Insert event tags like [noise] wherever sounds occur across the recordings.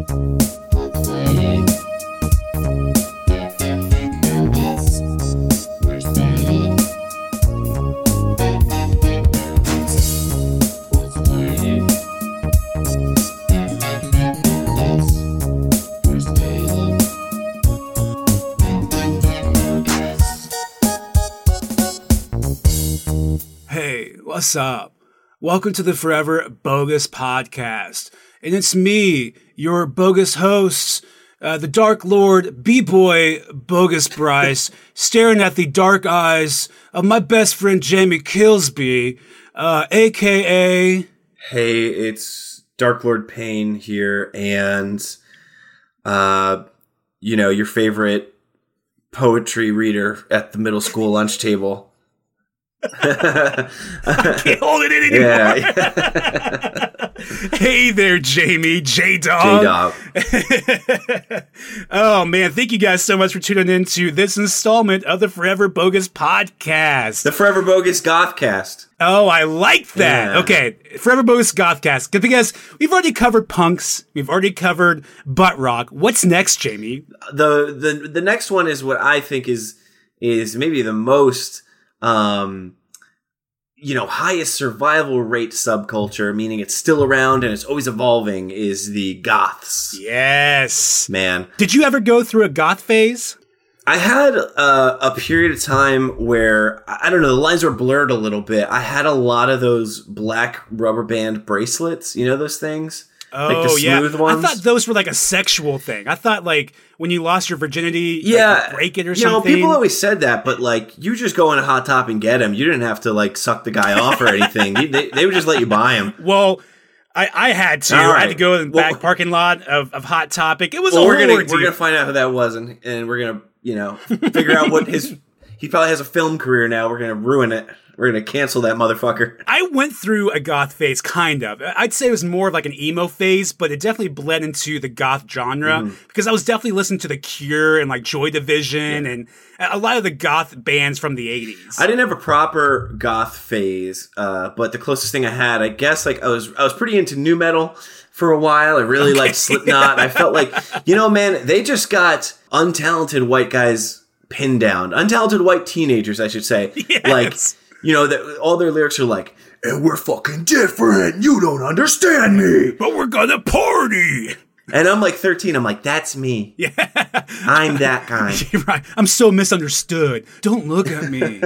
Hey, what's up? Welcome to the Forever Bogus Podcast. And it's me, your bogus host, uh, the Dark Lord, B Boy Bogus Bryce, [laughs] staring at the dark eyes of my best friend Jamie Killsby, uh, aka. Hey, it's Dark Lord Payne here, and uh, you know your favorite poetry reader at the middle school lunch table. [laughs] Can't hold it [laughs] anymore. Yeah, hey there, Jamie, J Dog. [laughs] Oh man, thank you guys so much for tuning in to this installment of the Forever Bogus Podcast. the Forever Bogus Gothcast. Oh, I like that. Yeah. Okay, Forever Bogus Gothcast. Because we've already covered punks, we've already covered butt rock. What's next, Jamie? the the the next one is what I think is is maybe the most um you know highest survival rate subculture meaning it's still around and it's always evolving is the goths Yes. man Did you ever go through a goth phase? I had uh, a period of time where I I don't know the lines were blurred a little bit. I had a lot of those black rubber band bracelets. You know those things, Oh like the oh, yeah, ones. I thought those were like a sexual thing. I thought like when you lost your virginity, yeah, you break it or you know, something. people always said that, but like you just go in a hot top and get him. You didn't have to like suck the guy off or [laughs] anything. They, they would just let you buy him. well, I, I had to. All I had to go in the Well- back parking lot of, of Hot Topic. It was Well, a we're gonna we're gonna find out who that was, and, and we're gonna you know figure out what his [laughs] he probably has a film career now. We're gonna ruin it. We're gonna cancel that motherfucker. I went through a goth phase, kind of. I'd say it was more of like an emo phase, but it definitely bled into the goth genre Mm-hmm. because I was definitely listening to The Cure and like Joy Division and a lot of the goth bands from the 80s. I didn't have a proper goth phase, uh, but the closest thing I had, I guess, like I was, I was pretty into nu metal for a while. I really liked Slipknot. I felt like, you know, man, they just got untalented white guys pinned down, untalented white teenagers, I should say. [laughs] Like, you know, that all their lyrics are like, "And we're fucking different. You don't understand me." but we're gonna party! And I'm like 13. I'm like, "That's me. [laughs] Yeah. I'm that guy." [laughs] Right. I'm so misunderstood. Don't look at me.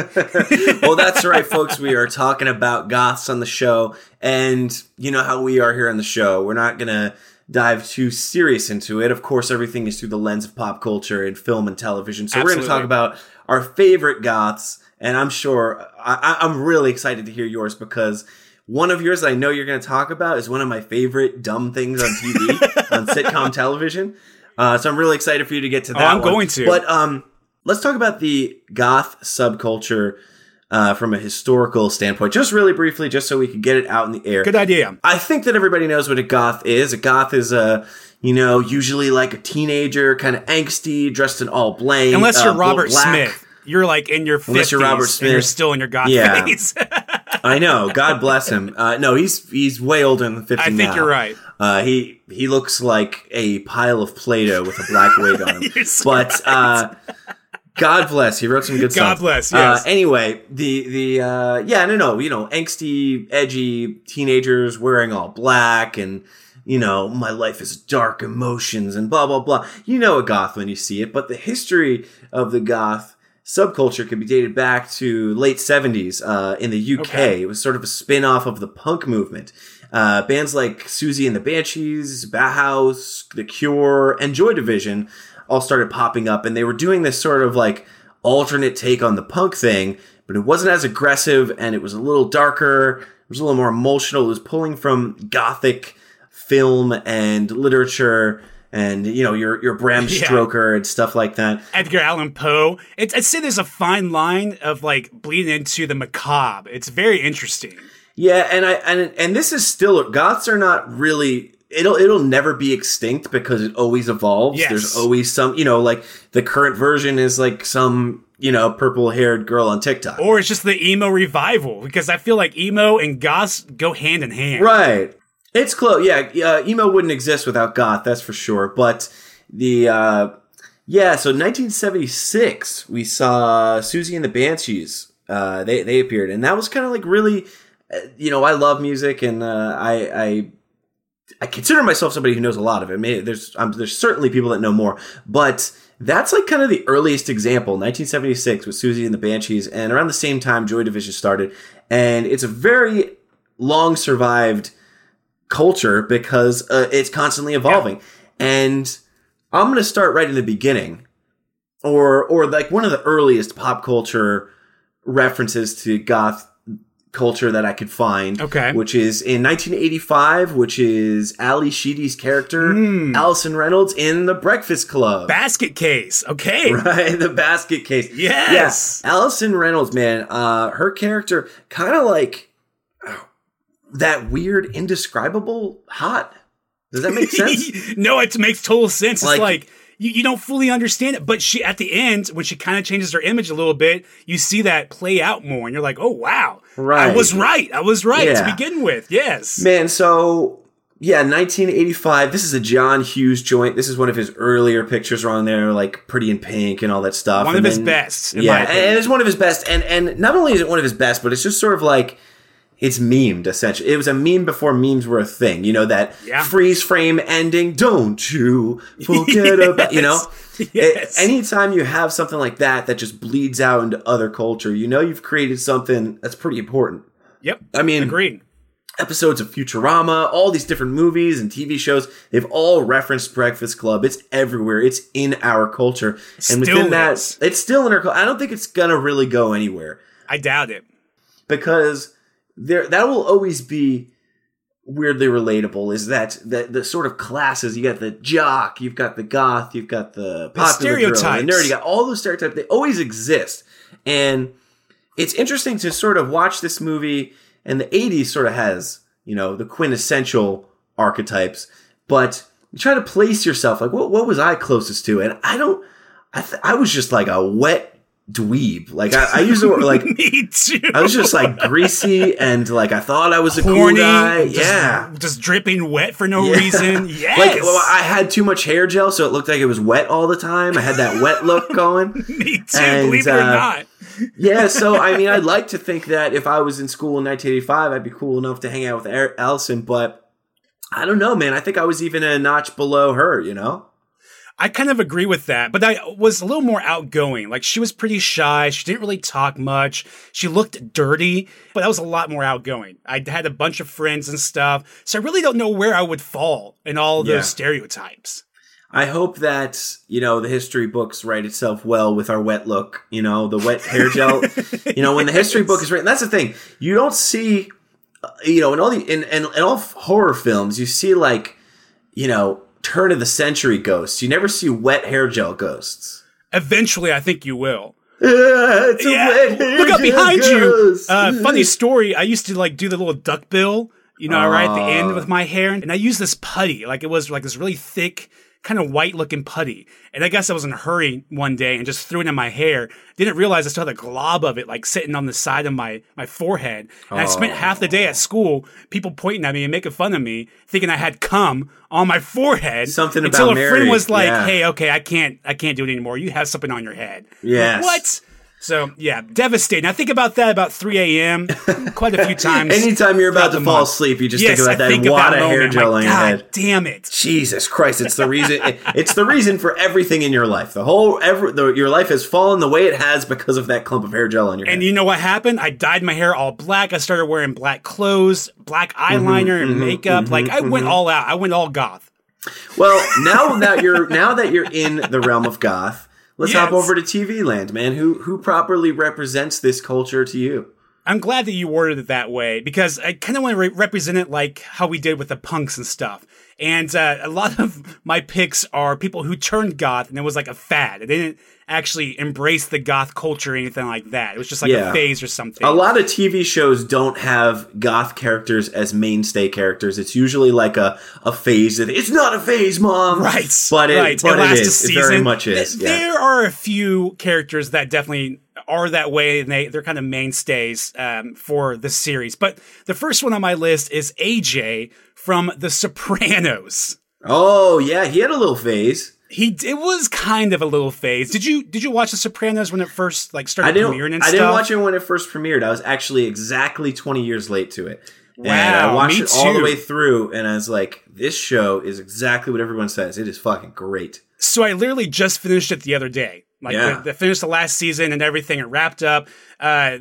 well, that's right, folks. We are talking about goths on the show, and you know how we are here on the show. We're not gonna dive too serious into it. Of course, everything is through the lens of pop culture and film and television. So we're gonna talk about our favorite goths, and I'm sure I, I- I'm really excited to hear yours because. One of yours I know you're going to talk about is one of my favorite dumb things on TV, [laughs] on sitcom television. Uh, so I'm really excited for you to get to that. Oh, I'm one. going to. But um, let's talk about the goth subculture uh, from a historical standpoint, just really briefly, just so we can get it out in the air. Good idea. I think that everybody knows what a goth is. A goth is a, you know, usually like a teenager, kind of angsty, dressed in all blank. Unless uh, you're Robert black. Smith. You're like in your 50s. Unless you're Robert And you're still in your goth Yeah. phase. [laughs] I know. God bless him. Uh, no, he's he's way older than fifty. I think now. you're right. Uh, he he looks like a pile of Play-Doh with a black wig on him. [laughs] So but uh, God bless. He wrote some good stuff. [laughs] God bless, Uh, yes. anyway, the the uh, yeah, no, no, you know, angsty, edgy teenagers wearing all black and. You know, my life is dark emotions and blah blah blah. You know a goth when you see it, but the history of the goth subculture can be dated back to late 70s uh, in the UK. Okay. It was sort of a spin off of the punk movement. Uh, bands like Siouxsie and the Banshees, Bauhaus, The Cure, and Joy Division all started popping up, and they were doing this sort of like alternate take on the punk thing, but it wasn't as aggressive and it was a little darker. It was a little more emotional. It was pulling from gothic film and literature and you know your your Bram [laughs] Yeah. Stoker and stuff like that. Edgar Allan Poe. It's, I'd say there's a fine line of like bleeding into the macabre. It's very interesting. Yeah, and I and and this is still goths are not really it'll it'll never be extinct because it always evolves. Yes. There's always some, you know, like the current version is like some, you know, purple-haired girl on TikTok. Or it's just the emo revival because I feel like emo and goths go hand in hand. Right. It's close. Yeah, uh, emo wouldn't exist without goth. That's for sure. But the uh, yeah, so 1976 we saw Siouxsie and the Banshees. Uh, they they appeared, and that was kind of like really, uh, you know, I love music, and uh, I I I consider myself somebody who knows a lot of it. Maybe there's um, there's certainly people that know more, but that's like kind of the earliest example. 1976 with Siouxsie and the Banshees, and around the same time Joy Division started, and it's a very long survived culture because uh, it's constantly evolving. And I'm going to start right in the beginning, or or like one of the earliest pop culture references to goth culture that I could find. Okay. Which is in 1985, which is Ally Sheedy's character, Hmm. Allison Reynolds in The Breakfast Club. Basket case. Okay. [laughs] Right, the basket case. Yes. Yeah. Allison Reynolds, man, uh, her character kind of like oh, that weird, indescribable hot. Does that make [laughs] sense? no, it makes total sense. It's Like- like, you, you don't fully understand it, but she at the end when she kind of changes her image a little bit, you see that play out more, and you're like, oh wow, Right. I was right. I was right Yeah. to begin with. Yes. Man, so yeah, 1985. This is a John Hughes joint. This is one of his earlier pictures are on there, like Pretty in Pink and all that stuff. One And of his best, yeah, and it's one of his best. And and not only is it one of his best, but it's just sort of like it's memed essentially. It was a meme before memes were a thing. You know that Yeah. freeze frame ending. Don't you forget [laughs] about you know. Yes. It- anytime you have something like that that just bleeds out into other culture, you know you've created something that's pretty important. Yep. I mean, Agreed. episodes of Futurama, all these different movies and TV shows, they've all referenced Breakfast Club. It's everywhere. It's in our culture. And Still within that, is. it's still in our culture. I don't think it's going to really go anywhere I doubt it. because there that will always be weirdly relatable is that the, the sort of classes you got the jock you've got the goth you've got the popular girl, the nerd you got all those stereotypes they always exist. And it's interesting to sort of watch this movie and the 80s sort of has you know the quintessential archetypes but you try to place yourself like what, what was i closest to? And i don't i, th- I was just like a wet dweeb like i, I use the word like [laughs] Me too. I was just like greasy and like I thought I was a horny. cool guy. just- yeah. Just dripping wet for no Yeah. reason. [laughs] Yes. Like well, I had too much hair gel, so it looked like it was wet all the time. I had that wet look [laughs] going. Me too. and, believe it or uh, not. Yeah, so I mean, I'd like to think that if I was in school in 1985, I'd be cool enough to hang out with Allison, but I don't know, man. I think I was even a notch below her, you know? I kind of agree with that, but I was a little more outgoing. Like she was pretty shy. She didn't really talk much. She looked dirty, but I was a lot more outgoing. I had a bunch of friends and stuff. So I really don't know where I would fall in all Yeah. those stereotypes. I hope that, you know, the history books write itself well with our wet look, you know, the wet hair gel. you know, when the history book is written, that's the thing. You don't see, uh, you know, in all the, in, in, in all horror films, you see like, you know, turn of the century ghosts. You never see wet hair gel ghosts. Eventually, I think you will. Ah, it's a wet hair look up behind you. Uh, funny [laughs] story. I used to like do the little duck bill, you know, right at the end with my hair, and I used this putty. Like it was like this really thick, kind of white looking putty. And I guess I was in a hurry one day and just threw it in my hair. Didn't realize I still had a glob of it like sitting on the side of my my forehead. And I spent half the day at oh. school, people pointing at me and making fun of me, thinking I had cum on my forehead. Something until a friend was like, yeah. "Hey, okay, I can't, I can't do it anymore. You have something on your head." I'm like, Yes. what? So yeah, devastating. I think about that about 3 a.m. [laughs] quite a few times. Anytime you're about to fall month. asleep, you just yes, think about I that think wad of hair gel on your God head. damn it! Jesus Christ! It's the reason. it- [laughs] it's the reason for everything in your life. The whole, every, the, your life has fallen the way it has because of that clump of hair gel on your head. And head. you know what happened? I dyed my hair all black. I started wearing black clothes, black Mm-hmm, eyeliner, and mm-hmm, makeup. like mm-hmm, I went mm-hmm. all out. I went all goth. well, now that you're now that you're in the realm of goth, let's hop over to TV land, man. Who who properly represents this culture to you? I'm glad that you worded it that way because I kind of want to re- represent it like how we did with the punks and stuff. And uh, a lot of my picks are people who turned goth and it was like a fad. They didn't actually embrace the goth culture or anything like that. It was just like Yeah. a phase or something. A lot of TV shows don't have goth characters as mainstay characters. It's usually like a, a phase. That, it's not a phase, mom. Right, But it, right. but it lasts it a is. It season. very much is. Th- yeah. There are a few characters that definitely are that way, and they they're kind of mainstays um, for the series. But the first one on my list is AJ from The Sopranos. Oh yeah, he had a little phase. He it was kind of a little phase. Did you did you watch The Sopranos when it first like started I didn't. premiering and I stuff? didn't watch it when it first premiered. I was actually exactly twenty years late to it. Wow, and I watched it all the way through, and I was like, "This show is exactly what everyone says. It is fucking great." So I literally just finished it the other day. Like Yeah. the, the finished the last season and everything. It wrapped up. Uh,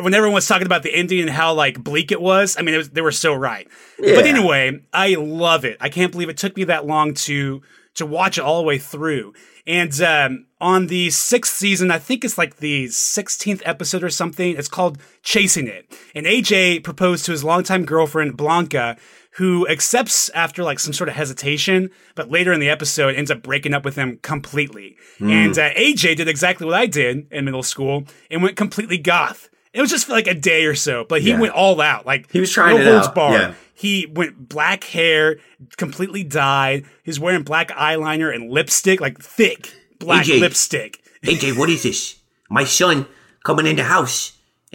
when everyone was talking about the ending and how like bleak it was, I mean, it was, they were so right. But anyway, I love it. I can't believe it took me that long to to watch it all the way through. And um, on the sixth season, I think it's like the 16th episode or something. It's called Chasing It. And AJ proposed to his longtime girlfriend, Blanca, who accepts after like some sort of hesitation, but later in the episode ends up breaking up with him completely. Hmm. And uh, AJ did exactly what I did in middle school and went completely goth. It was just for like a day or so, but he Yeah. went all out. Like He was trying no holds out, barred. yeah. He went black hair, completely dyed. He's wearing black eyeliner and lipstick, like thick black AJ. lipstick. AJ, what is this? My son coming in the house,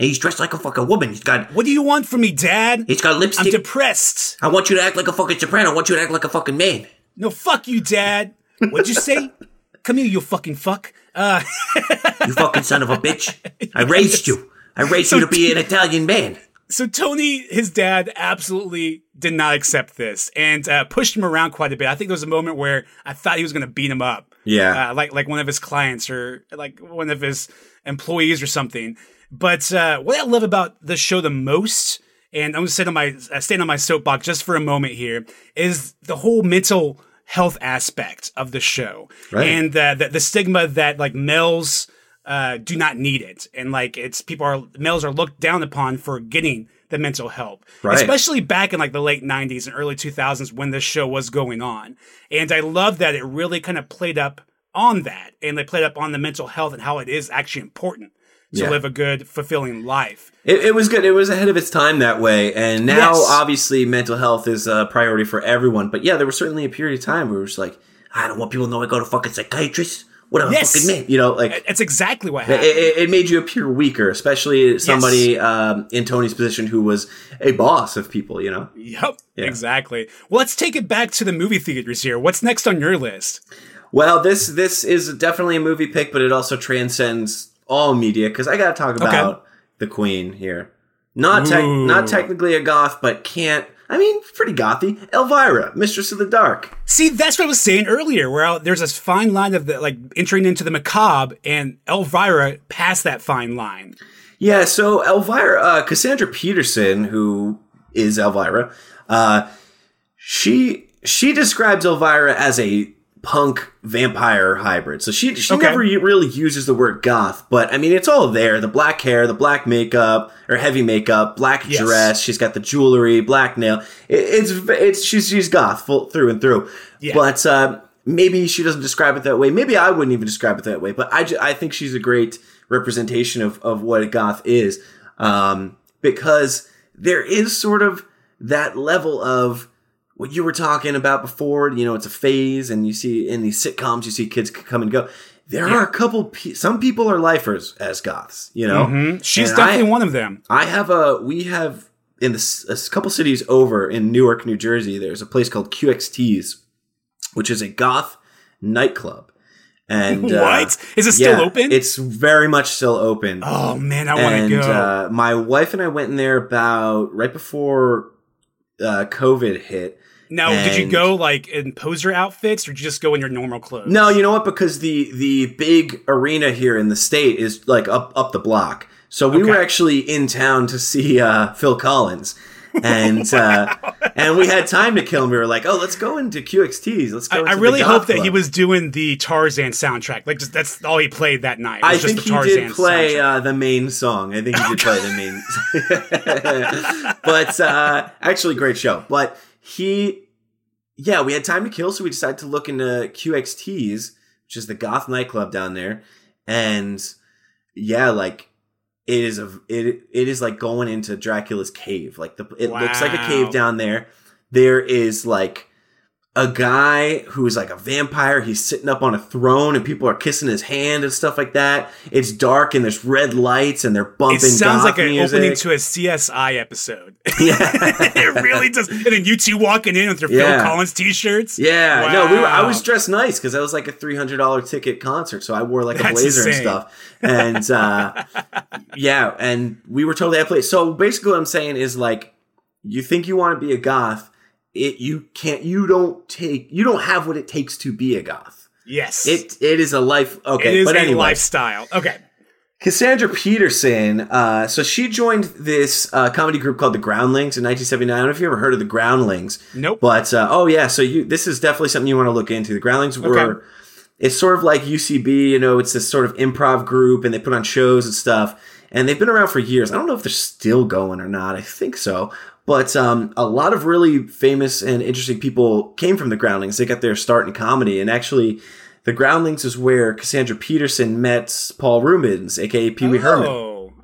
he's dressed like a fucking woman. He's got What do you want from me, Dad? he's got lipstick. I'm depressed. I want you to act like a fucking soprano. I want you to act like a fucking man. No, fuck you, Dad. What'd you say? [laughs] Come here, you fucking fuck. Uh, [laughs] You fucking son of a bitch. I [laughs] raised you. I raised you to be an Italian man. so Tony, his dad, absolutely did not accept this and uh, pushed him around quite a bit. I think there was a moment where I thought he was going to beat him up. Yeah. uh, like like one of his clients or like one of his employees or something. But uh, what I love about the show the most, and I'm going to sit on my uh, stand on my soapbox just for a moment here, is the whole mental health aspect of the show Right. and uh, the the stigma that like males uh, do not need it, and like it's people are males are looked down upon for getting the mental help, Right. especially back in like the late '90s and early 2000s when this show was going on. And I love that it really kind of played up on that, and they played up on the mental health and how it is actually important to Yeah. live a good, fulfilling life. It, it was good. It was ahead of its time that way. And now, Yes. obviously, mental health is a priority for everyone. But yeah, there was certainly a period of time where it was like, I don't want people to know I go to fucking psychiatrist. What a Yes. fucking man. you know, like It's exactly what it, happened. it, it made you appear weaker, especially somebody um, in Tony's position who was a boss of people. You know, Yep, Yeah. exactly. Well, let's take it back to the movie theaters here. What's next on your list? well, this this is definitely a movie pick, but it also transcends all media because I got to talk about the Queen here. Not Ooh. not technically a goth, but can't. I mean, pretty gothy. Elvira, Mistress of the Dark. See, that's what I was saying earlier, where I- there's this fine line of the, like entering into the macabre, and Elvira passed that fine line. Yeah, so Elvira, uh, Cassandra Peterson, who is Elvira, uh, she she describes Elvira as a punk vampire hybrid. So she she Okay. never really uses the word goth, but I mean it's all there. The black hair, the black makeup or heavy makeup, black Yes. dress. She's got the jewelry, black nail. It, it's it's she's she's goth full through and through. Yeah. But uh, maybe she doesn't describe it that way. Maybe I wouldn't even describe it that way. But I, I think she's a great representation of, of what a goth is. Um, because there is sort of that level of what you were talking about before. You know, it's a phase, and you see in these sitcoms, you see kids come and go. There are a couple. Pe- some people are lifers as goths. You know, Hmm? She's And definitely I- one of them. I have a we have in this a couple cities over in Newark, New Jersey. There's a place called QXT's, which is a goth nightclub. And uh, What? Is it still yeah, open? It's very much still open. Oh man, I want to go. uh, my wife and I went in there about right before uh, COVID hit. Now, did you go like in poser outfits, or did you just go in your normal clothes? No, you know what? Because the the big arena here in the state is like up up the block. So we were actually in town to see uh, Phil Collins, and [laughs] uh, and we had time to kill. And we were like, oh, let's go into QXTs. Let's I, go. I the really hope that he was doing the Tarzan soundtrack. Like, just, that's all he played that night. I think he did play uh, the main song. I think he did play the main. [laughs] but uh, actually, great show. But he, yeah, we had time to kill, so we decided to look into QXTs, which is the goth nightclub down there, and yeah, like it is a it it is like going into Dracula's cave. Like the it looks like a cave down there. There is like a guy who is like a vampire. He's sitting up on a throne and people are kissing his hand and stuff like that. It's dark and there's red lights and they're bumping. It sounds like an music. opening to a CSI episode. [laughs] yeah. it really does. And then you two walking in with your Yeah. Phil Collins t-shirts. Yeah, no, we were. I was dressed nice because that was like a three hundred dollar ticket concert, so I wore like a That's blazer and stuff. And uh, [laughs] yeah, and we were totally at place. So basically, what I'm saying is like, you think you want to be a goth, it you can't. You don't take. You don't have what it takes to be a goth. Yes. It it is a life. Okay, it is but a anyway, lifestyle. Okay. Cassandra Peterson, uh, so she joined this uh, comedy group called the Groundlings in 1979. I don't know if you ever heard of the Groundlings. Nope. But uh, oh yeah, so you this is definitely something you want to look into. The Groundlings were Okay. it's sort of like UCB, you know, it's this sort of improv group and they put on shows and stuff. And they've been around for years. I don't know if they're still going or not. I think so. But um, a lot of really famous and interesting people came from the Groundlings. They got their start in comedy. And actually, the Groundlings is where Cassandra Peterson met Paul Reubens, aka Pee Wee Herman.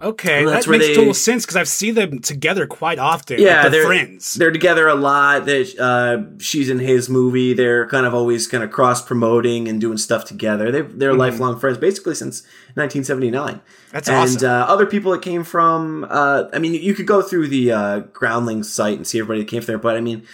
Okay. That's that makes they- total sense because I've seen them together quite often. Yeah, like they're, they're friends. They're together a lot. That uh, she's in his movie. They're kind of always kind of cross promoting and doing stuff together. They they're lifelong friends, basically since 1979. Mm-hmm. That's and, awesome. uh, other people that came from. Uh, I mean, you could go through the uh, Groundlings site and see everybody that came from there. But I mean,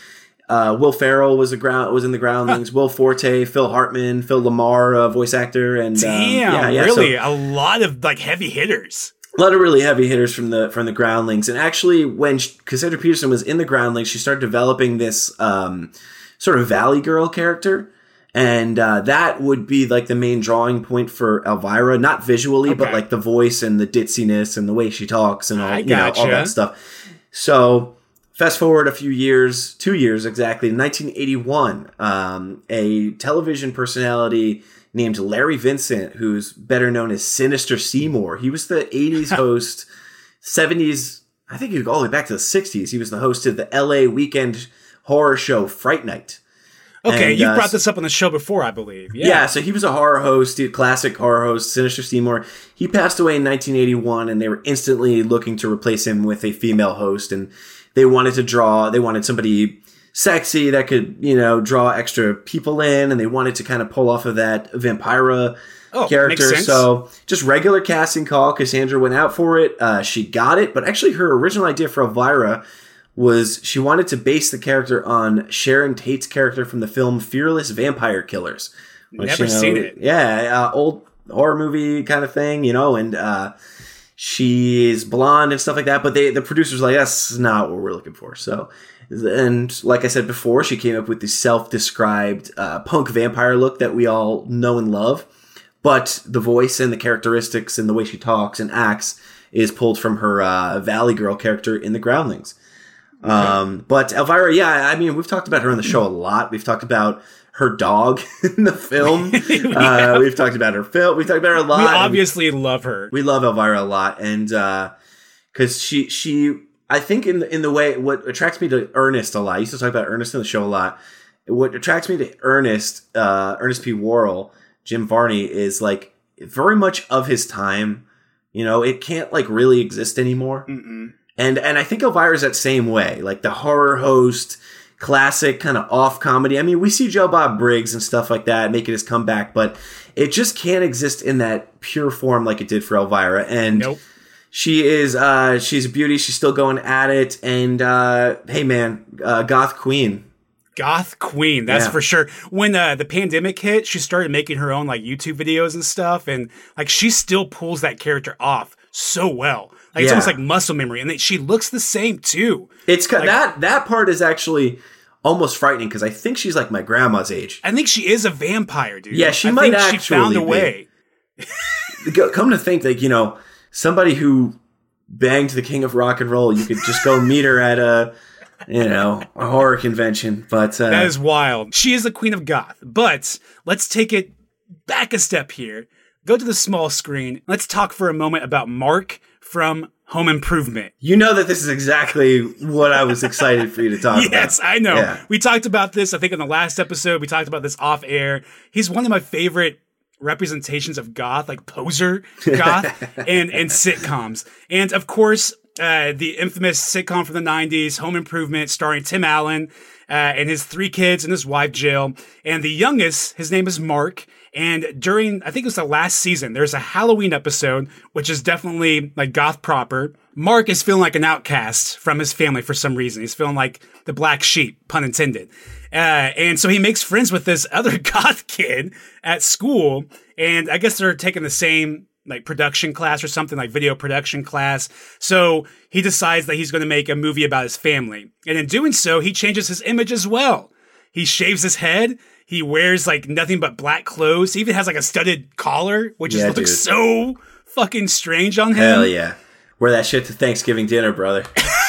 uh, Will Ferrell was a ground was in the Groundlings. Will Forte, Phil Hartman, Phil LaMarr, uh, voice actor, and um, Damn, yeah, yeah, so- really, a lot of like heavy hitters. A lot of really heavy hitters from the from the groundlings. And actually when she, cassandra peterson was in the groundlings she started developing this um, sort of valley girl character. And uh, that would be like the main drawing point for elvira not visually but like the voice and the ditziness and the way she talks and all I you know all that stuff. So fast forward a few years two years exactly in 1981 um, a television personality named larry vincent who's better known as sinister seymour he was the 80s [laughs] host 70s i think you go all the way back to the 60s he was the host of the la weekend horror show fright night Okay, And, you've uh, brought this up on the show before, I believe. yeah. Yeah. so he was a horror host, classic horror host, Sinister Seymour. He passed away in 1981, and they were instantly looking to replace him with a female host. And they wanted to draw, they wanted somebody sexy that could, you know, draw extra people in, and they wanted to kind of pull off of that Vampira Oh, character. makes sense. So just regular casting call. Cassandra went out for it. Uh, she got it, but actually her original idea for Elvira was she wanted to base the character on Sharon Tate's character from the film Fearless Vampire Killers. which, Never you know, seen it. Yeah, uh, old horror movie kind of thing, you know, and uh, she is blonde and stuff like that. But they, the producers like, that's not what we're looking for. So, and like I said before, she came up with the self-described uh, punk vampire look that we all know and love. But the voice and the characteristics and the way she talks and acts is pulled from her uh, Valley Girl character in The Groundlings. Um, but Elvira, yeah, I mean, we've talked about her on the show a lot. We've talked about her dog [laughs] in the film. [laughs] uh, we've talked about her film. We've talked about her a lot. we obviously love her. we love Elvira a lot, and because she she I think in the, in the way what attracts me to Ernest a lot. I used to talk about Ernest in the show a lot. What attracts me to Ernest, uh, Ernest P. Worrell, Jim Varney, is like very much of his time. You know, it can't like really exist anymore. Mm-mm. And and I think Elvira's that same way, like the horror host, classic kind of off comedy. I mean, we see Joe Bob Briggs and stuff like that making his comeback, but it just can't exist in that pure form like it did for Elvira. And Nope. She is uh she's a beauty, she's still going at it. And uh hey man, uh Goth Queen. Goth Queen, that's Yeah. for sure. When uh, the pandemic hit, she started making her own like YouTube videos and stuff, and like she still pulls that character off so well. Like it's almost like muscle memory, and she looks the same too. It's ca- that that part is actually almost frightening because I think she's like my grandma's age. I think she is a vampire, dude. Yeah, she I might think she found a actually way. Come to think, like you know, somebody who banged the king of rock and roll, you could just go [laughs] meet her at a, you know, a horror convention. But uh, That is wild. She is the queen of goth. But let's take it back a step here. Go to the small screen. Let's talk for a moment about Mark from Home Improvement. you know that this is exactly what I was excited for you to talk [laughs] Yes, about. Yes, I know. Yeah. We talked about this, I think, in the last episode. We talked about this off air. He's one of my favorite representations of goth, like poser [laughs] goth, and, and sitcoms. And of course, uh, the infamous sitcom from the 90s, Home Improvement, starring Tim Allen. uh, and his three kids and his wife Jill. And the youngest, his name is Mark. And during, I think it was the last season, there's a Halloween episode, which is definitely like goth proper. Mark is feeling like an outcast from his family for some reason. He's feeling like the black sheep, pun intended. Uh, and so he makes friends with this [laughs] other goth kid at school. And I guess they're taking the same like production class or something like video production class. So he decides that he's going to make a movie about his family. And in doing so, he changes his image as well. He shaves his head. He wears like nothing but black clothes. He even has like a studded collar, which Yeah, just looks so fucking strange on him. Hell yeah. Wear that shit to Thanksgiving dinner, brother.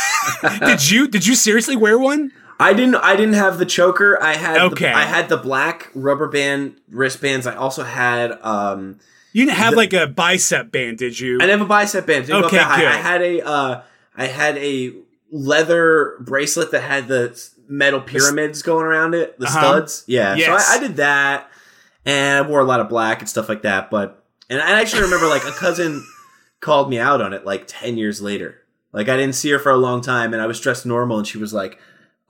[laughs] did you did you seriously wear one? I didn't I didn't have the choker. I had Okay. the, I had the black rubber band wristbands. I also had um You didn't have like a bicep band, did you? I didn't have a bicep band. Okay, good. I had a uh I had a leather bracelet that had the metal pyramids going around it, the Uh-huh. studs. Yeah. Yes. So I, I did that and I wore a lot of black and stuff like that, but and I actually remember like a cousin called me out on it like 10 years later. Like I didn't see her for a long time and I was dressed normal and she was like,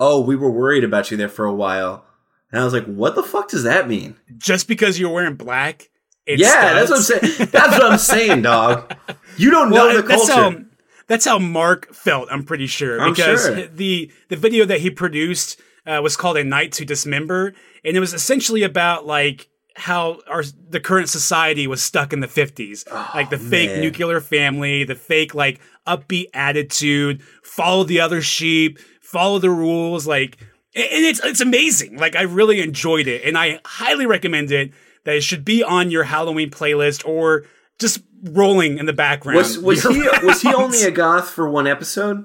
"Oh, we were worried about you there for a while." And I was like, "What the fuck does that mean?" Just because you're wearing black. Yeah, that's what I'm saying. That's what I'm saying, dog. You don't [laughs] know Well, the that's culture. how that's how Mark felt. I'm pretty sure I'm because sure. the the video that he produced uh, was called "A Night to Dismember," and it was essentially about like how our the current society was stuck in the 50s, like the fake man. nuclear family, the fake like upbeat attitude, follow the other sheep, follow the rules, like. And it's it's amazing. Like I really enjoyed it, and I highly recommend it. That it should be on your Halloween playlist or just rolling in the background. was was [laughs] he was he only a goth for one episode?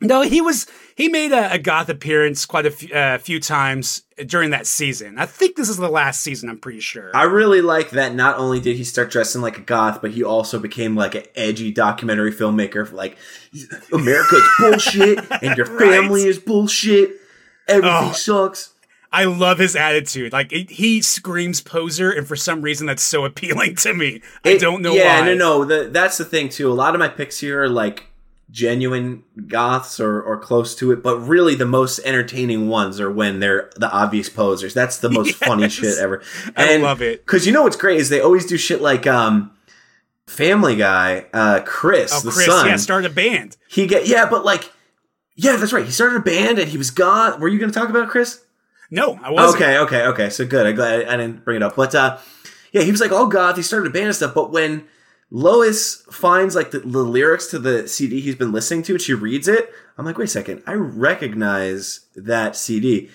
No, he was. He made a, a goth appearance quite a few, uh, few times during that season. I think this is the last season. I'm pretty sure. I really like that. Not only did he start dressing like a goth, but he also became like an edgy documentary filmmaker. For like America's [laughs] bullshit and your family is bullshit. Everything Oh. sucks. I love his attitude. Like it, he screams poser, and for some reason that's so [laughs] appealing to me. I don't know yeah, why. no, no. The, that's the thing too. A lot of my picks here are like genuine goths or, or close to it, but really the most entertaining ones are when they're the obvious posers. That's the most [laughs] funny shit ever. I love it. Because you know what's great is they always do shit like um, Family Guy, uh, Chris, Oh, the Chris, son. yeah, started a band. he get yeah, but like yeah, that's right. He started a band and he was goth. Were you going to talk about it, Chris? No, I wasn't. Okay, okay, okay. So good. I'm glad I, I didn't bring it up. But uh yeah, he was like all goth. He started a band and stuff. But when Lois finds like the, the lyrics to the CD he's been listening to, and she reads it, I'm like, wait a second, I recognize that CD.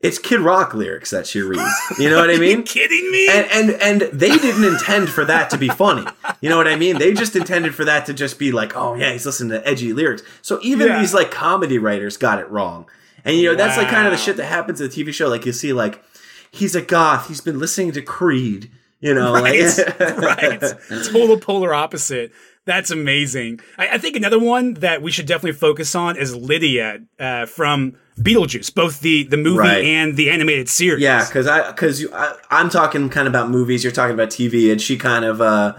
It's Kid Rock lyrics that she reads. [laughs] You know what I Are you mean? kidding me? and and and they didn't intend for that to be funny. You know what I mean? They just intended for that to just be like, oh yeah, he's listening to edgy lyrics. So even Yeah. these like comedy writers got it wrong. And you know, that's like kind of the shit that happens in the TV show. Like you see, like he's a goth. He's been listening to Creed. You know, right, like [laughs] right. Total polar opposite. That's amazing. I, I think another one that we should definitely focus on is Lydia uh, from Beetlejuice, both the the movie Right. and the animated series. Yeah, because I because I'm talking kind of about movies. You're talking about TV, and she kind of uh,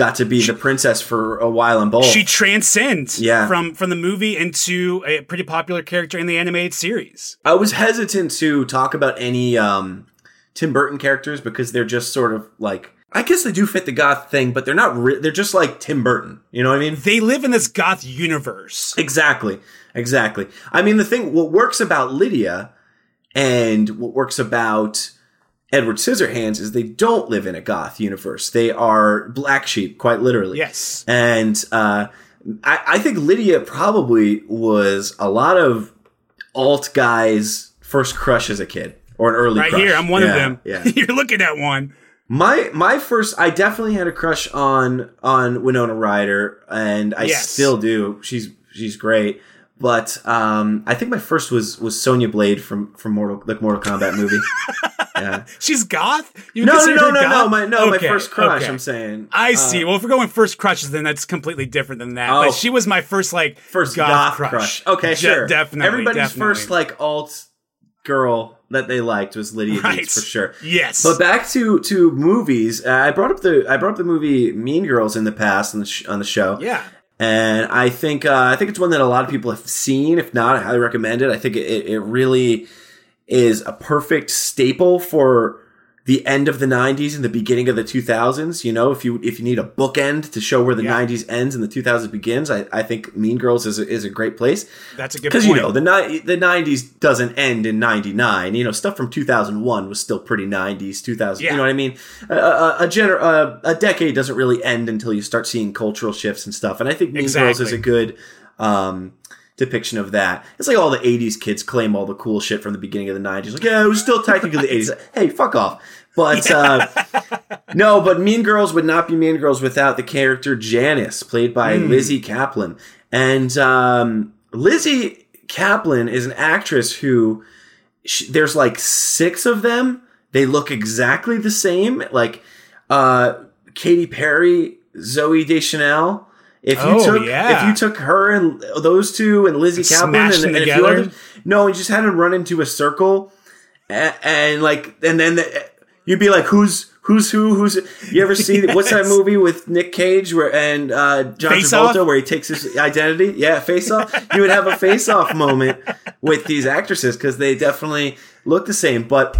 got to be the princess for a while in both. she transcends Yeah. from from the movie into a pretty popular character in the animated series. I was hesitant to talk about any um, Tim Burton characters because they're just sort of like I guess they do fit the goth thing, but they're not. Re- they're just like Tim Burton. You know what I mean? They live in this goth universe. Exactly. Exactly. I mean, the thing, what works about Lydia and what works about Edward Scissorhands is they don't live in a goth universe. They are black sheep, quite literally. Yes. And uh, I, I think Lydia probably was a lot of alt guys' first crush as a kid or an early Right crush. here, I'm one of them. Yeah. [laughs] You're looking at one. My my first, I definitely had a crush on on Winona Ryder, and I Yes. still do. She's she's great, but um, I think my first was was Sonya Blade from from Mortal the Mortal Kombat movie. [laughs] yeah. [laughs] She's goth. You No, no, no, no, no. My no, Okay, my first crush. okay. I'm saying I Uh, see. well, if we're going first crushes, then that's completely different than that. Oh. But she was my first like first goth, goth, crush. crush. Okay, De- sure. definitely. Everybody's definitely. first like alt girl that they liked was Lydia Right. Deetz for sure. Yes. But back to to movies, uh, I brought up the I brought up the movie Mean Girls in the past on the sh- on the show. yeah. and I think uh, I think it's one that a lot of people have seen. If not, I highly recommend it. I think it, it really is a perfect staple for the end of the 90s and the beginning of the 2000s you know? If you if you need a bookend to show where the Yeah. 90s ends and the 2000s begins i, I think mean girls is a, is a great place. That's a good because you know the ni- the 90s doesn't end in 99 you know stuff from 2001 was still pretty 90s 2000 Yeah. you know what i mean? A, a, a, gener- a, a decade doesn't really end until you start seeing cultural shifts and stuff. And i think mean girls is a good um depiction of that it's like all the 80s kids claim all the cool shit from the beginning of the 90s like yeah it was still technically the [laughs] 80s hey fuck off but uh [laughs] no, but Mean Girls would not be Mean Girls without the character Janis, played by Lizzy Caplan. And um, Lizzy Caplan is an actress who sh there's like six of them. They look exactly the same. Like uh, Katy Perry, Zooey Deschanel. If you Oh, took yeah. if you took her and those two and Lizzy Caplan and, and a few others, no, you just had them run into a circle and, and like and then the, you'd be like who's who's who who's you ever see [laughs] what's that movie with Nick Cage where and uh, John Face Travolta Off? where he takes his identity yeah face off [laughs] you would have a face off moment with these actresses because they definitely look the same but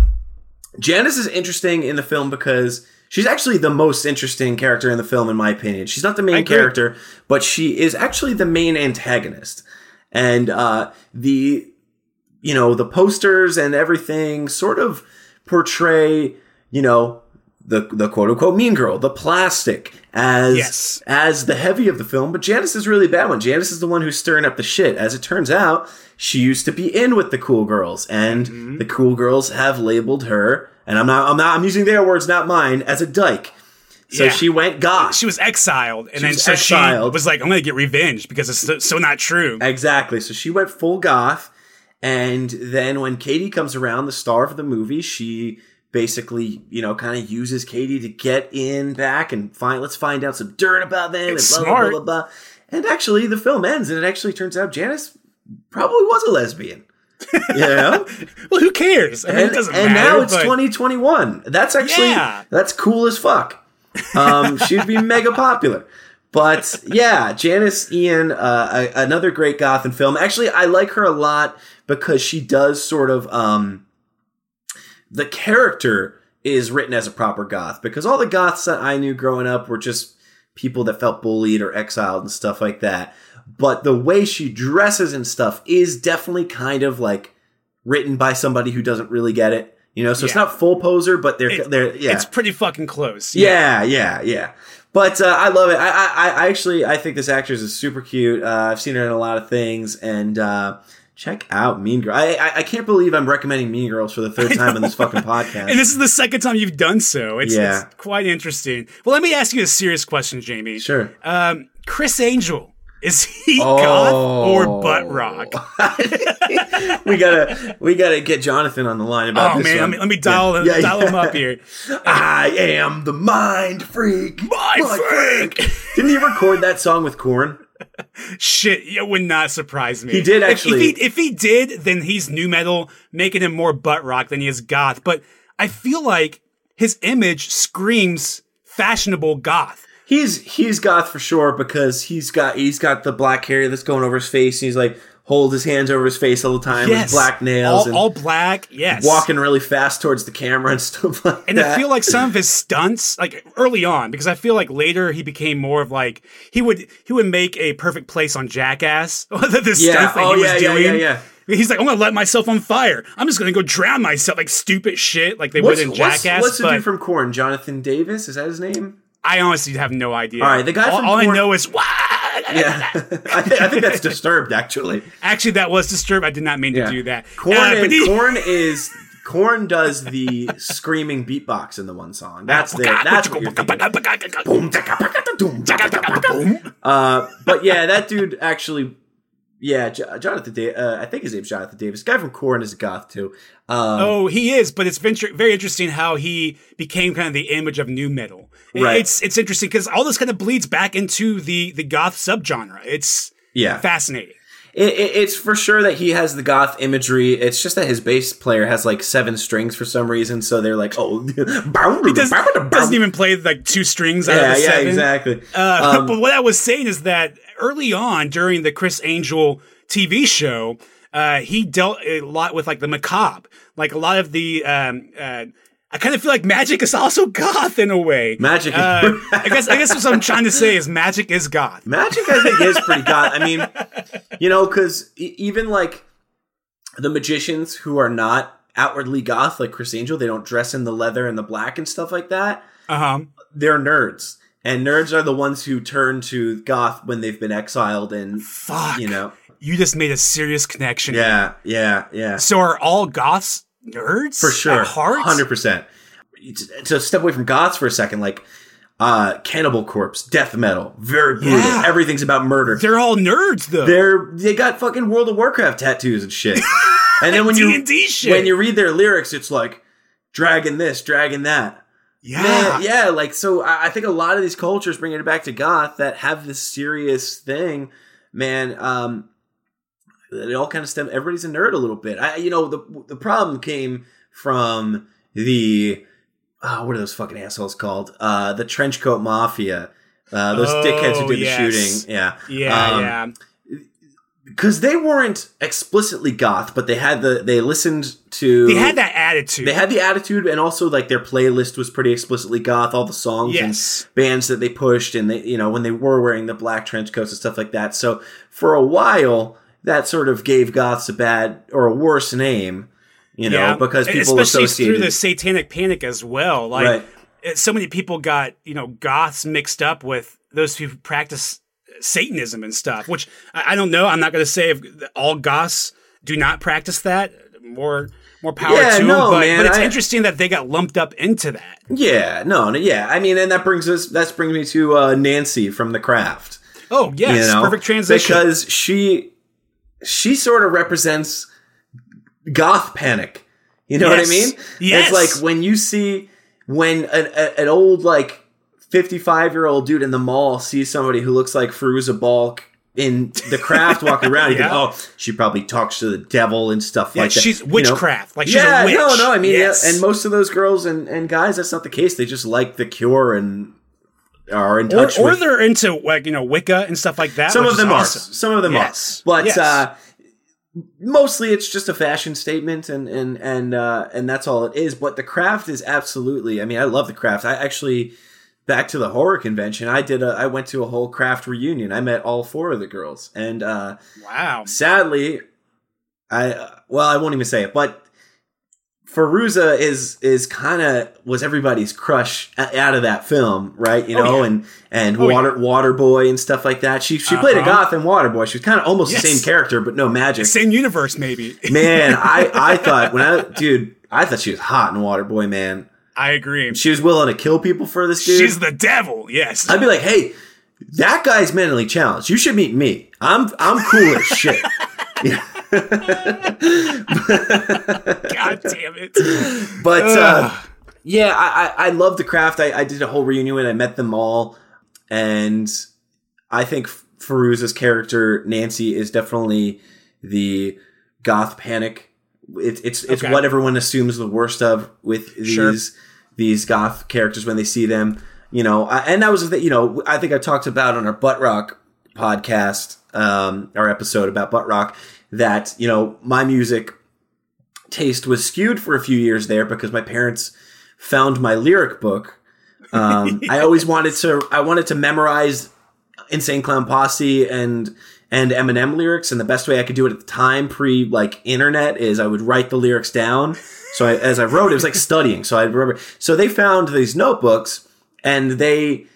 Janis is interesting in the film because she's actually the most interesting character in the film in my opinion. She's not the main character but she is actually the main antagonist. And uh, the you know, the posters and everything sort of portray, you know, the the quote unquote mean girl, the plastic as Yes. as the heavy of the film, but Janis is really bad one. Janis is the one who's stirring up the shit. As it turns out, she used to be in with the cool girls, and Mm-hmm. the cool girls have labeled her, and I'm not I'm not I'm using their words, not mine, as a dyke. So Yeah. she went goth. she was exiled, and then was so exiled. she was like, "I'm gonna get revenge because it's so, so not true." Exactly. So she went full goth. And then when Cady comes around, the star of the movie, she basically, you know, kind of uses Cady to get in back and find, let's find out some dirt about them It's and blah, blah, smart. blah, blah, blah. And actually, the film ends, and it actually turns out Janis probably was a lesbian. [laughs] You know? well, who cares? I mean, and it doesn't and matter. now it's but- 2021. That's actually Yeah. that's cool as fuck. Um, [laughs] she'd be mega popular. But yeah, Janis Ian, uh, a, another great Gotham film. Actually, I like her a lot because she does sort of um, the character is written as a proper goth because all the goths that I knew growing up were just people that felt bullied or exiled and stuff like that. But the way she dresses and stuff is definitely kind of like written by somebody who doesn't really get it. You know, so it's not full poser, but they're It- they're yeah. It's pretty fucking close. Yeah, yeah, yeah. But uh, I love it. I, I, I actually, I think this actress is super cute. Uh, I've seen her in a lot of things, and uh, check out Mean Girls. I, I, I can't believe I'm recommending Mean Girls for the third time on this fucking podcast. And this is the second time you've done so. It's, Yeah. it's quite interesting. Well, let me ask you a serious question, Jamie. sure. Um, Criss Angel, is he goth or butt rock? [laughs] we gotta, we gotta get Jonathan on the line about Oh this Oh man, let me, let me dial, Yeah, yeah, dial yeah. him up here. I am the mind freak. Mind freak. Didn't he record that song with Korn? Shit, it would not surprise me. He did If- actually- If, he, if he did, then he's nu metal, making him more butt rock than he is goth. But I feel like his image screams fashionable goth. He's he's goth for sure because he's got he's got the black hair that's going over his face. And he's like hold his hands over his face all the time with black nails all, and all black. Yes, walking really fast towards the camera and [laughs] stuff like that. And. I feel like some of his stunts, like early on, because I feel like later he became more of like he would he would make a perfect place on Jackass. [laughs] the yeah, stunts that oh he was yeah, yeah, doing. yeah, yeah. He's like, I'm gonna light myself on fire. I'm just gonna go drown myself, like stupid shit, like they What's, would in what's, Jackass. what's the dude from Korn? Jonathan Davis is that his name? I honestly have no idea. All right, the guy all, all I know is Wah! Yeah, [laughs] I, think, I think that's Disturbed actually. Actually, that was disturbed. I did not mean Yeah. to do that. Korn, Uh, he- Korn is Korn does the screaming beatbox in the one song. That's the [laughs] that's what you're thinking. [laughs] Boom, taka, paka, da, doom, taka, taka, paka. Uh, but yeah, that dude actually, yeah, J- Jonathan. Da- uh, I think his name's Jonathan Davis. Guy from Korn is a goth too. Um, Oh, he is, but it's venture, very interesting how he became kind of the image of nu metal. It- Right. It's it's interesting because all this kind of bleeds back into the the goth subgenre. It's yeah, fascinating. It, it, it's for sure that he has the goth imagery. It's just that his bass player has like seven strings for some reason, so they're like, oh, [laughs] He does, doesn't even play like two strings out yeah, of the yeah, seven. exactly. Uh, [laughs] Um, but what I was saying is that early on during the Criss Angel TV show, uh, he dealt a lot with like the macabre, like a lot of the. Um, uh, I kind of feel like magic is also [laughs] goth in a way. Magic. Uh, I guess. I guess [laughs] what I'm trying to say is magic is goth. Magic, I think, is pretty goth. I mean, you know, because even like the magicians who are not outwardly goth, like Criss Angel, they don't dress in the leather and the black and stuff like that. Uh huh. They're nerds, and nerds are the ones who turn to goth when they've been exiled, and Fuck. you know, You just made a serious connection. yeah, yeah, yeah, So are all goths nerds for sure, At heart? hundred percent. To step away from goths for a second, like. Uh, Cannibal Corpse, death metal, very brutal. Yeah. Everything's about murder. They're all nerds though. They're they got fucking World of Warcraft tattoos and shit. [laughs] And then when you D&D shit. when you read their lyrics, it's like dragon this, dragon that. Yeah. Man, yeah, like so. I, I think a lot of these cultures, bringing it back to goth, that have this serious thing, man. Um, it all kind of stem. Everybody's a nerd a little bit. I, you know, the the problem came from the oh, what are those fucking assholes called? Uh, the trench coat mafia. Uh, those Oh, dickheads who did yes. the shooting. Yeah, Yeah, Um, yeah. Because they weren't explicitly goth, but they had the they listened to They had that attitude. they had the attitude, and also like their playlist was pretty explicitly goth. All the songs Yes. and bands that they pushed, and they you know when they were wearing the black trench coats and stuff like that. So for a while, that sort of gave goths a bad or a worse name, you know, yeah. because people especially associated. through the satanic panic as well. Like Right. Eh, so many people got you know goths mixed up with those who practice Satanism and stuff. Which I, I don't know. I'm not going to say if all goths do not practice that. More more power Yeah, to no, them. But, man, but it's I- interesting that they got lumped up into that. yeah, no, yeah. I mean, and that brings us that brings me to uh, Nancy from The Craft. Oh yes, you know? perfect transition. because she she sort of represents goth panic. You know what I mean? Yes. It's like when you see when an, an old like fifty five year old dude in the mall sees somebody who looks like Fairuza Balk in the craft walking around. Yeah. think, oh, she probably talks to the devil and stuff yeah, like that. she's You know? witchcraft. Like she's yeah, a witch. no, no. I mean, yes. yeah, and most of those girls and, and guys, that's not the case. They just like the Cure and are in or, touch or with they're into like you know Wicca and stuff like that. some of them awesome. are. Some of them Yes. are. But Yes. uh, mostly it's just a fashion statement and and and uh, and that's all it is. But the craft is absolutely. I mean, I love the craft. I actually back to the horror convention. I did a. I went to a whole craft reunion. I met all four of the girls, and uh, Wow. sadly, I uh, well, I won't even say it, but. Fairuza is is kind of was everybody's crush out of that film, right? You Oh, know, yeah. and and Oh, Water Waterboy and stuff like that. She she played a Uh-huh. goth in Waterboy. She was kind of almost Yes. the same character, but no magic. Same universe, maybe. Man, I I [laughs] thought when I dude, I thought she was hot in Waterboy. Man, I agree. she was willing to kill people for this dude. She's the devil. Yes. I'd be like, hey, that guy's mentally challenged. You should meet me. I'm I'm cool as shit. [laughs] [laughs] God damn it. But uh, yeah, I, I, I love the craft. I, I did a whole reunion and I met them all. And I think Fairuza's character, Nancy, is definitely the goth panic. It, it's it's Okay. what everyone assumes the worst of with these Sure. These goth characters when they see them. You know, I, and that was the you know I think I talked about on our butt rock podcast, um, our episode about butt rock that you know my music taste was skewed for a few years there because my parents found my lyric book. Um, I always [laughs] wanted to I wanted to memorize Insane Clown Posse and and Eminem lyrics, and the best way I could do it at the time, pre like internet, is I would write the lyrics down. So I, as I wrote, it was like [laughs] studying. So I remember. So they found these notebooks, and they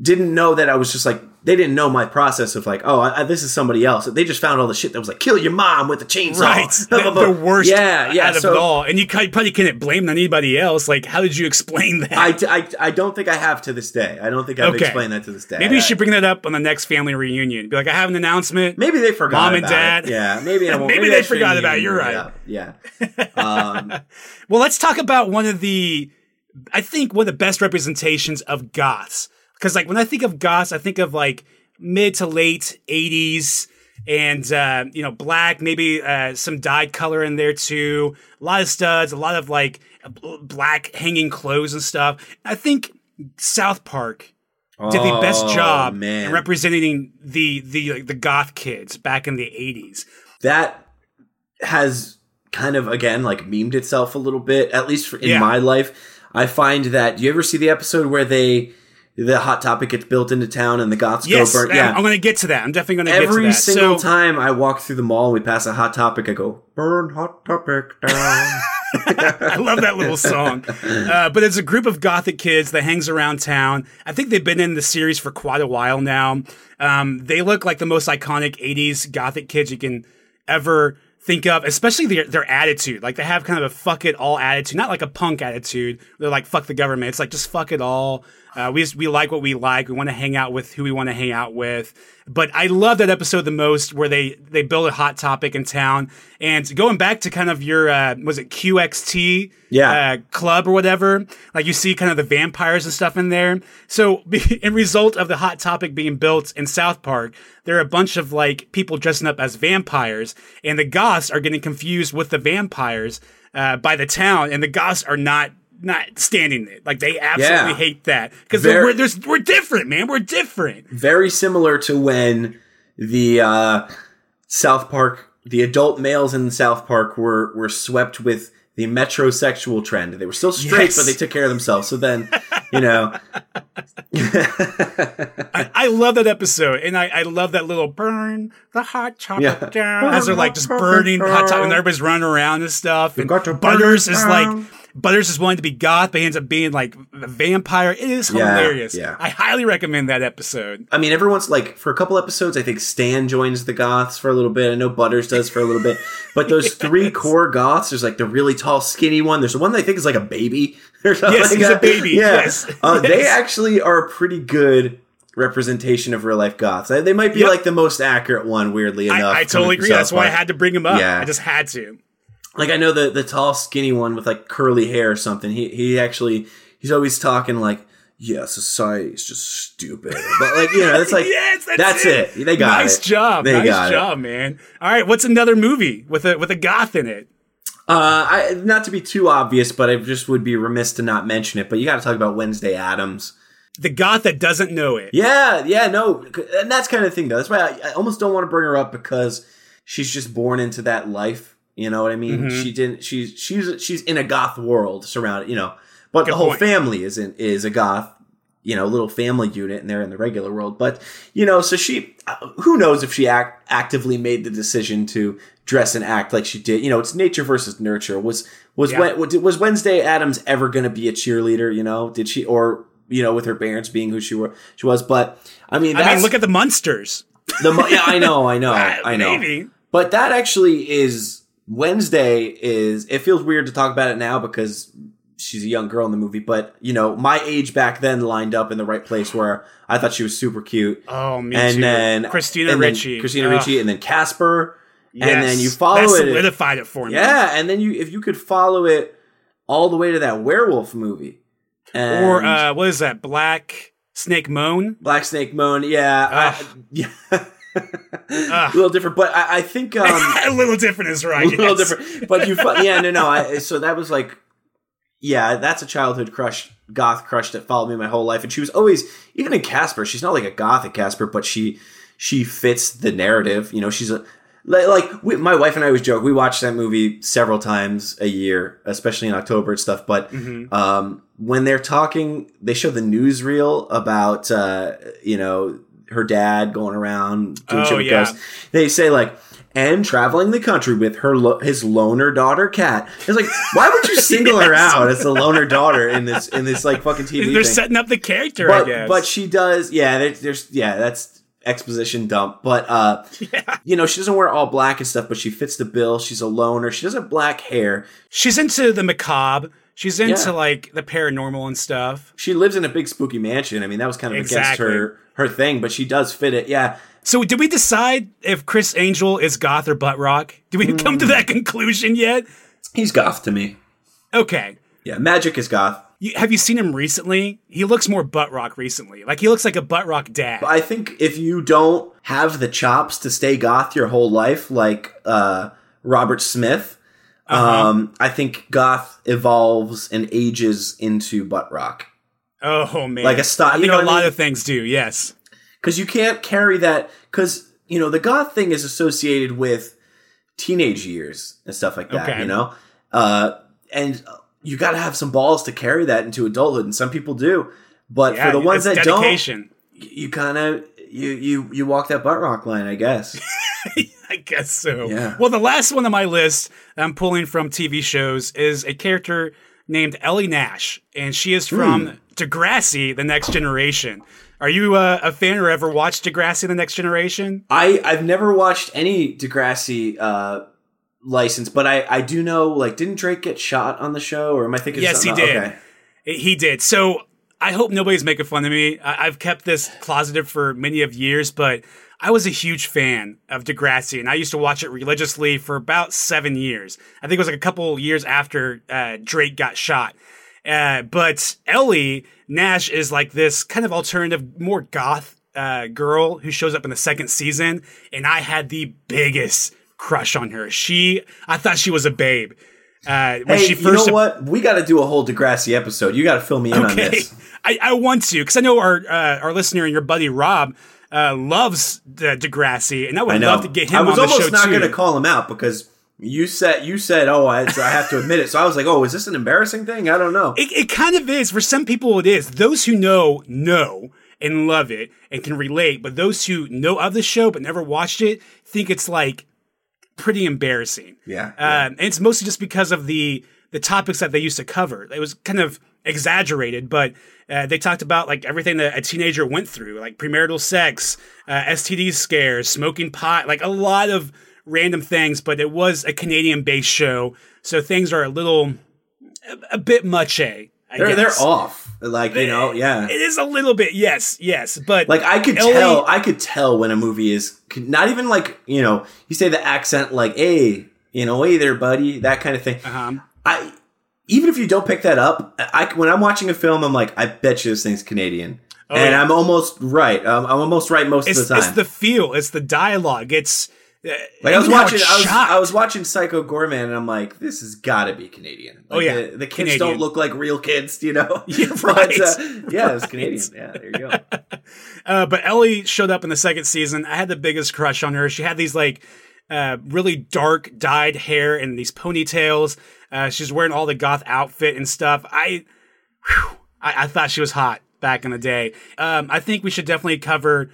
didn't know that I was just like they didn't know my process of like oh I, I- this is somebody else. They just found all the shit that was like kill your mom with a chainsaw. Right. [laughs] Blah, The, blah, blah. the worst Yeah, yeah. out of so it all. And you probably couldn't blame it on anybody else. Like, how did you explain that? I, I, I don't think I have to this day. I don't think I've Okay. explained that to this day. Maybe you should bring that up on the next family reunion. Be like, I have an announcement. Maybe they forgot. Mom and Dad. It. Yeah, maybe I [laughs] won't. Maybe maybe they forgot about it. You're right. up. Yeah. [laughs] Um, Well, let's talk about one of the, I think, one of the best representations of goths. Because, like, when I think of goths, I think of like mid to late 80s and, uh, you know, black, maybe uh, some dyed color in there too. A lot of studs, a lot of like black hanging clothes and stuff. I think South Park did the best oh, job man. in representing the the like, the goth kids back in the 80s. that has kind of again like memed itself a little bit, at least for, in Yeah. my life. I find that. Do you ever see the episode where they the hot topic gets built into town and the goths Yes, go burn? I'm, I'm going to get to that. I'm definitely going to get to that. Every single so, time I walk through the mall and we pass a hot topic, I go burn hot topic down. [laughs] I love that little song. [laughs] Uh, but it's a group of gothic kids that hangs around town. I think they've been in the series for quite a while now. Um, they look like the most iconic 80s gothic kids you can ever think of, especially their, their attitude. Like they have kind of a fuck it all attitude, not like a punk attitude. They're like, fuck the government. It's like, just fuck it all. Uh, we just, we like what we like. We want to hang out with who we want to hang out with. But I love that episode the most where they, they build a hot topic in town and going back to kind of your, uh, was it QXT? Yeah. Uh, club or whatever. Like you see kind of the vampires and stuff in there. So [laughs] in result of the hot topic being built in South Park, there are a bunch of like people dressing up as vampires and the goths are getting confused with the vampires, uh, by the town and the goths are not not standing it. Like they absolutely Yeah. hate that because Very- we're there's, we're different, man. We're different. Very similar to when the uh, South Park, the adult males in South Park were were swept with the metrosexual trend. They were still straight, Yes. but they took care of themselves. So then, you know, [laughs] I, I love that episode, and I, I love that little burn the hot chocolate Yeah. down as they're like just burning hot chocolate, and everybody's running around and stuff. And got to burn Butters it is down. like Butters is wanting to be goth, but he ends up being like a vampire. It is Yeah, hilarious. yeah. I highly recommend that episode. I mean, everyone's like for a couple episodes. I think Stan joins the goths for a little bit. I know Butters does for a little bit, but those [laughs] three core goths. There's like the really tall, skinny one. There's the one that I think is like a baby. [laughs] Or something Yes, like he's a baby. Yeah, Yes. Uh, [laughs] they actually are a pretty good representation of real life goths. They they might be Yep. like the most accurate one. Weirdly enough, I, I totally agree. That's why I had to bring him up. Yeah. I just had to. Like I know the the tall, skinny one with like curly hair or something. He he actually he's always talking like. Yeah, society's just stupid. But like, you know, it's like [laughs] yes, that's, that's it. They got nice it. job. They nice got it. job, man. All right, what's another movie with a with a goth in it? Uh, I, not to be too obvious, but I just would be remiss to not mention it. But you got to talk about Wednesday Addams. The goth that doesn't know it. Yeah, yeah, no, and that's kind of the thing though. That's why I, I almost don't want to bring her up because she's just born into that life. You know what I mean? Mm-hmm. She didn't. She's she's she's in a goth world surrounded. You know, but Good the whole point. family is in is a goth. You know, little family unit, and they're in the regular world. But you know, so she, uh, who knows if she act, actively made the decision to dress and act like she did. You know, it's nature versus nurture. Was was Yeah. Wen- was Wednesday Addams ever going to be a cheerleader? You know, did she or you know with her parents being who she were she was? But I mean, I mean, look at the Munsters. the yeah, I know, I know, [laughs] I know. Maybe. But that actually is Wednesday. Is it feels weird to talk about it now because she's a young girl in the movie. But you know, my age back then lined up in the right place where I thought she was super cute. Oh, me and too. then Christina and then Christina Ugh. Ricci, and then Casper. Yes. And then you follow that it. solidified it for me. Yeah, and then you if you could follow it all the way to that werewolf movie. And Or uh, what is that? Black Snake Moan. Black Snake Moan, yeah, I- [laughs] yeah, a little different, but I, I think um, [laughs] a little different is right. [laughs] a little yes. different. But you, yeah, no, no. I, so that was like, yeah, that's a childhood crush, goth crush that followed me my whole life. And she was always, even in Casper, she's not like a gothic Casper, but she she fits the narrative. You know, she's a like, like we, my wife and I always joke. We watch that movie several times a year, especially in October and stuff. But Mm-hmm. um, when they're talking, they show the newsreel about uh, you know her dad going around doing Oh, shit with yeah. ghosts. They say like. And traveling the country with her lo- his loner daughter cat. It's like, why would you [laughs] single her out as the loner daughter in this in this like fucking TV They're thing? setting up the character, I but guess. but she does yeah there, there's yeah that's exposition dump but uh [laughs] you know she doesn't wear all black and stuff but she fits the bill she's a loner she doesn't have black hair She's into the macabre. She's into Yeah. like the paranormal and stuff. she lives in a big spooky mansion i mean that was kind of Exactly. against her her thing but she does fit it yeah So did we decide if Criss Angel is goth or butt rock? Did we come Hmm. to that conclusion yet? he's goth to me Okay. yeah magic is goth You, have you seen him recently? He looks more butt rock recently. Like he looks like a butt rock dad. i think if you don't have the chops to stay goth your whole life like uh robert smith Uh-huh. um i think goth evolves and ages into butt rock Oh man, Like a style- I you think know a what I lot mean? of things do. Yes. because you can't carry that because you know the goth thing is associated with teenage years and stuff like that. Okay. You know, uh, and you got to have some balls to carry that into adulthood, and some people do. But Yeah, for the ones that dedication. don't, you kind of you you you walk that butt rock line, I guess. [laughs] I guess so. Yeah. Well, the last one on my list I'm pulling from TV shows is a character named Ellie Nash, and she is from Hmm. Degrassi: The Next Generation. Are you uh, a fan or ever watched Degrassi: The Next Generation? I I've never watched any Degrassi uh, license, but I I do know like didn't Drake get shot on the show, or am I thinking? Yes, he did. Okay. He did. So I hope nobody's making fun of me. I- I've kept this closeted for many of years, but I was a huge fan of Degrassi, and I used to watch it religiously for about seven years. I think it was like a couple years after uh, Drake got shot. Uh, but Ellie Nash is like this kind of alternative, more goth uh, girl who shows up in the second season, and I had the biggest crush on her. She, I thought she was a babe. Uh, when Hey, she you know first what? We got to do a whole Degrassi episode. You got to fill me in on this. [laughs] I, I want to because I know our uh, our listener and your buddy Rob uh, loves the Degrassi, and I would I love to get him I was on the almost not going to call him out because you said you said, "Oh, I, I have to admit it." So I was like, "Oh, is this an embarrassing thing?" I don't know. it, it kind of is for some people. It is those who know know and love it and can relate, but those who know of the show but never watched it think it's like pretty embarrassing. Yeah, yeah. Um, and it's mostly just because of the the topics that they used to cover. It was kind of exaggerated, but uh, they talked about like everything that a teenager went through, like premarital sex, uh, STD scares, smoking pot, like a lot of random things. But it was a Canadian based show, so things are a little, a, a bit much. A I they're they're off. Like you know, yeah. It is a little bit, yes, yes, but Like I could Ellie- tell, I could tell when a movie is not even like you know, you say the accent like, "Hey, you know, hey there, buddy," that kind of thing. um, I even if you don't pick that up, I when I'm watching a film, I'm like, I bet you this thing's Canadian, and Oh, yeah. I'm almost right. Um, I'm almost right most it's of the time. it's the feel, it's the dialogue, it's like I was watching, I was. I was watching Psycho Goreman, and I'm like, this has got to be Canadian. Oh, yeah. the, the kids Canadian. don't look like real kids, you know. [laughs] Yeah, [laughs] But, uh, yeah, it's [laughs] Canadian. Yeah, there you go. Uh, but Ellie showed up in the second season. I had the biggest crush on her. She had these like uh, really dark dyed hair and these ponytails. Uh, she's wearing all the goth outfit and stuff. I, whew, I, I thought she was hot back in the day. Um, I think we should definitely cover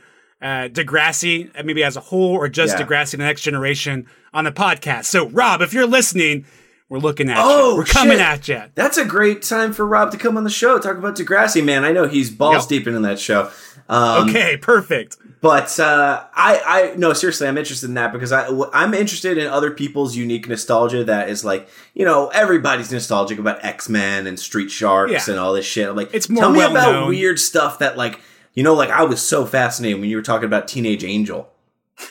uh, Degrassi, uh, maybe as a whole, or just Yeah. Degrassi: The Next Generation on the podcast. So, Rob, if you're listening, we're looking at Oh, you. We're coming shit. at you. That's a great time for Rob to come on the show. Talk about Degrassi, man. I know he's balls Yep. deep in that show. Um, Okay, perfect. But uh, I, I no seriously, I'm interested in that because I, I'm interested in other people's unique nostalgia. That is like, you know, everybody's nostalgic about X Men and Street Sharks Yeah. and all this shit. I'm like, It's more tell me about weird stuff that like, you know, like I was so fascinated when you were talking about Teenage Angel. [laughs]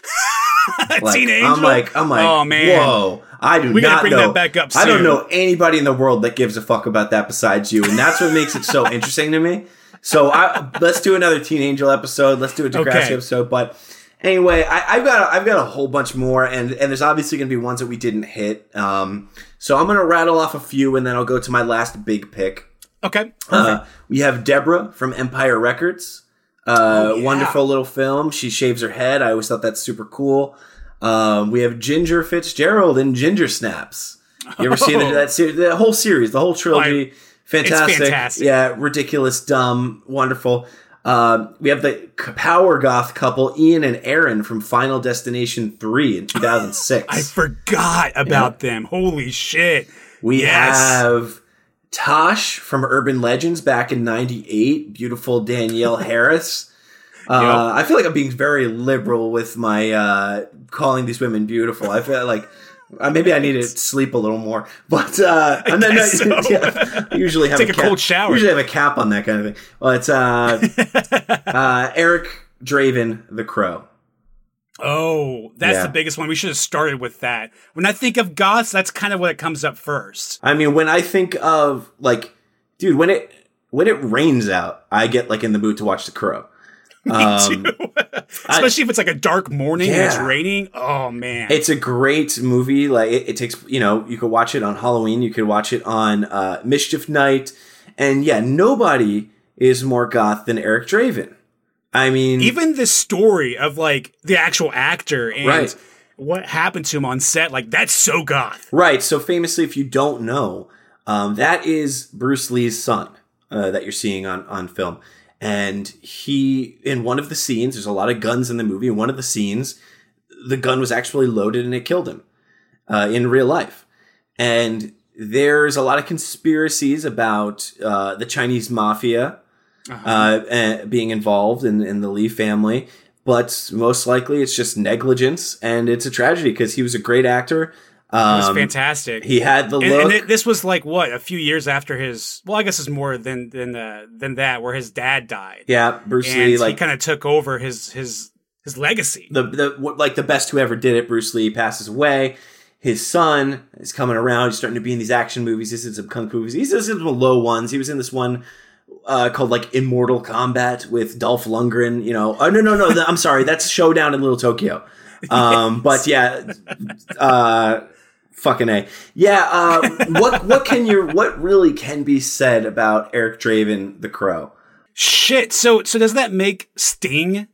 Like, Teen I'm like, I'm like, Oh, man. whoa! I do We gotta not bring know. that back up I don't know anybody in the world that gives a fuck about that besides you, and that's what makes it so [laughs] interesting to me. So I, let's do another Teen Angel episode. Let's do a Degrassi Okay. episode. But anyway, I, I've got I've got a whole bunch more, and and there's obviously going to be ones that we didn't hit. Um, so I'm going to rattle off a few, and then I'll go to my last big pick. Okay. Uh, we have Deborah from Empire Records. Uh, Oh, yeah. Wonderful little film. She shaves her head. I always thought that's super cool. Um, we have Ginger Fitzgerald in Ginger Snaps. You ever seen Oh. that series? The whole series, the whole trilogy. fantastic. fantastic. Yeah, ridiculous, dumb, wonderful. Um, we have the power goth couple Ian and Erin from Final Destination 3 in 2006. [laughs] I forgot about them. Holy shit. We Yes. have Tosh from Urban Legends back in '98. Beautiful Danielle [laughs] Harris. Uh, I feel like I'm being very liberal with my uh, calling these women beautiful. I feel like uh, maybe I need to sleep a little more. But uh, [laughs] and then guess [laughs] so. yeah, I usually have Take a cap- cold shower. Usually have a cap on that kind of thing. But uh, uh, Eric Draven, the Crow. Oh, that's Yeah. the biggest one. We should have started with that. When I think of goths, that's kind of what it comes up first. I mean, when I think of like, dude, when it when it rains out, I get like in the mood to watch The Crow. [laughs] Um, [laughs] Especially if it's like a dark morning and it's raining. Oh man. it's a great movie. Like it, it takes, you know, you could watch it on Halloween, you could watch it on uh, Mischief Night, and yeah, nobody is more goth than Eric Draven. I mean, Even the story of like the actual actor and Right. what happened to him on set. Like that's so goth. Right. So famously, if you don't know, um, that is Bruce Lee's son uh, that you're seeing on on film, and he in one of the scenes. There's a lot of guns in the movie. In one of the scenes, the gun was actually loaded and it killed him uh, in real life, and there's a lot of conspiracies about uh, the Chinese mafia uh, uh, being involved in, in the Lee family. But most likely, it's just negligence, and it's a tragedy because he was a great actor. It was Um, fantastic. He had the and, look. and it, this was like what a few years after his. Well, I guess it's more than than uh, than that, where his dad died. yeah, Bruce and Lee, he like kind of took over his his his legacy. the the like the best who ever did it. Bruce Lee passes away. His son is coming around. He's starting to be in these action movies. He's in some kung fu movies. He's in some low ones. He was in this one uh, called like Immortal Combat with Dolph Lundgren. You know, oh no no no. I'm sorry, that's Showdown in Little Tokyo. Um, [laughs] But yeah, uh, fucking a yeah. Uh, what what can you what really can be said about Eric Draven the Crow? Shit. So so does that make Sting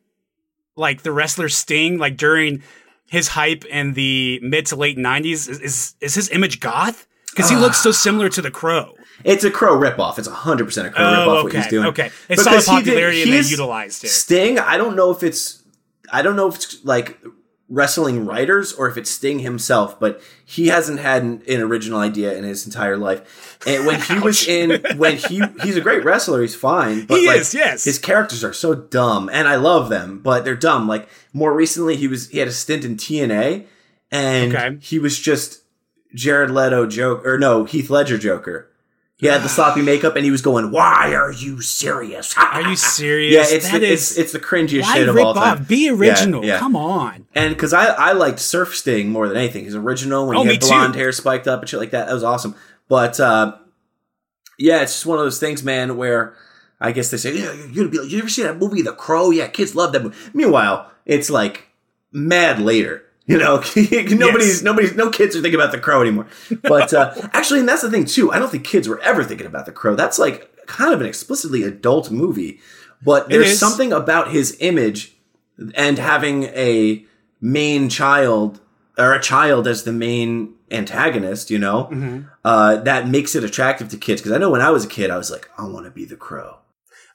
like the wrestler Sting like during his hype in the mid to late nineties? Is, is is his image goth? Because he looks so [sighs] similar to the Crow. It's a Crow ripoff. It's hundred percent a Crow Oh, ripoff. What he's doing. okay. They saw the Because he did- popularity and they utilized it. Sting. I don't know if it's. I don't know if it's like wrestling writers or if it's Sting himself, but he hasn't had an, an original idea in his entire life. And when he was in, when he he's a great wrestler, he's fine. But He like, is, yes. His characters are so dumb, and I love them, but they're dumb. Like more recently, he was he had a stint in TNA, and Okay. he was just Jared Leto joke or no Heath Ledger Joker. He had the sloppy makeup, and he was going, "Why are you serious?" Are you [laughs] serious? Yeah, it's That the, is- it's it's the cringiest shit of all time. off? Be original. yeah. Come on. And because I I liked Surf Sting more than anything. His original when Oh, he had blonde too. hair spiked up and shit like that. That was awesome. But uh, yeah, it's just one of those things, man. Where I guess they say, "Yeah, you're gonna be. like, You ever see that movie, The Crow? Yeah, kids love that movie." Meanwhile, it's like mad later. You know, [laughs] nobody's Yes. nobody's no kids are thinking about The Crow anymore. But uh, [laughs] actually, and that's the thing too. I don't think kids were ever thinking about The Crow. That's like kind of an explicitly adult movie. But there's something about his image and having a main child or a child as the main antagonist, you know, Mm-hmm. uh, that makes it attractive to kids. Because I know when I was a kid, I was like, I want to be the crow.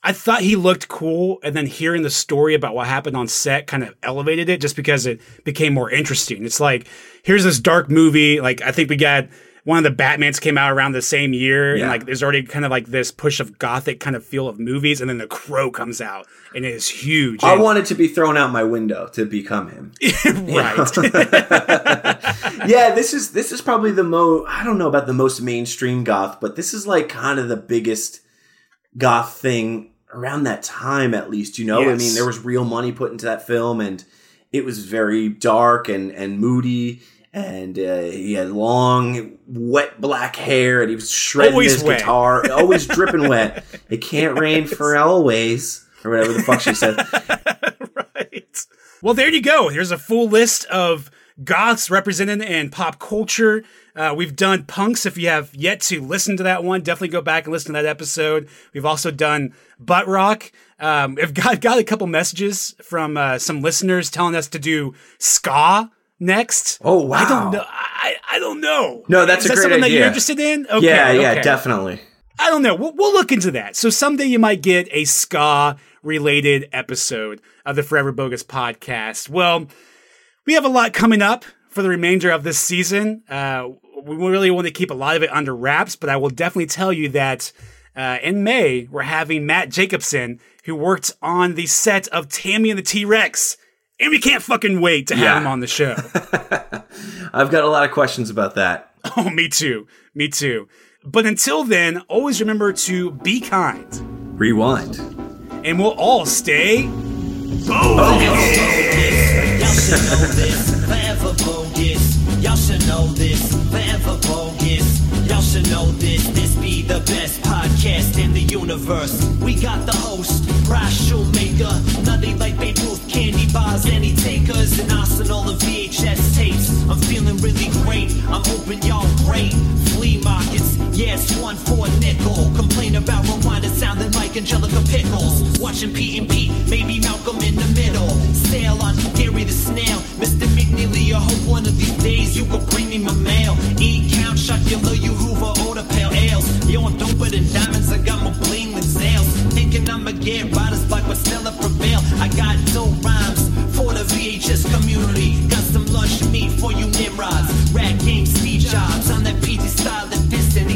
I thought he looked cool, and then hearing the story about what happened on set kind of elevated it just because it became more interesting. It's like, here's this dark movie. Like, I think we got one of the Batmans came out around the same year, Yeah. and like, there's already kind of like this push of gothic kind of feel of movies, and then The Crow comes out, and it is huge. I And- wanted to be thrown out my window to become him. [laughs] right. [laughs] [laughs] yeah, this is this is probably the most I don't know about the most mainstream goth, but this is like kind of the biggest goth thing around that time at least, you know? I mean, there was real money put into that film and it was very dark and and moody and uh, he had long wet black hair and he was shredding Always his wet. guitar, always dripping [laughs] wet. It can't rain for always or whatever the fuck she said. [laughs] right. Well, there you go. Here's a full list of goths represented in pop culture. Uh, we've done punks. If you have yet to listen to that one, definitely go back and listen to that episode. We've also done butt rock. Um, I've got, [laughs] got a couple messages from uh, some listeners telling us to do ska next. Oh, wow. I don't know. I, I don't know. No, that's Is a that great something that you're interested in? Okay, yeah, yeah, okay. definitely. I don't know. We'll, we'll look into that. So someday you might get a ska related episode of the Forever Bogus podcast. Well, we have a lot coming up for the remainder of this season. Uh, we really want to keep a lot of it under wraps, but I will definitely tell you that uh, in May, we're having Matt Jacobson, who worked on the set of Tammy and the T Rex. And we can't fucking wait to have Yeah. him on the show. [laughs] [laughs] I've got a lot of questions about that. oh, me too. Me too. But until then, always remember to be kind. Rewind. and we'll all stay Y'all should know should know this, forever bogus. Y'all should know this, this be the best podcast in the universe. We got the host, Raj Shoemaker. Nothing like Babe Ruth, candy bars, any takers, an arsenal of VHS tapes. I'm feeling really great. I'm hoping y'all great. Flea markets, yes, one for a nickel. Complain about rewind, it sounding like Angelica Pickles. Watching Pete and Pete, maybe Malcolm in the middle. Sail on Gary the Snail. Mr. McNeely, I hope one of these days you could bring me my mail. Eat, count, Chocula, you Hoover, order pale ales. Yo, I'm doper than diamonds, I got more bling than sales. Thinking I'ma get riders like but still prevail. I got no rhymes VHS community. Got some lunch meat for you Nimrods. Rat game Steve Jobs. I'm that PT style that piston.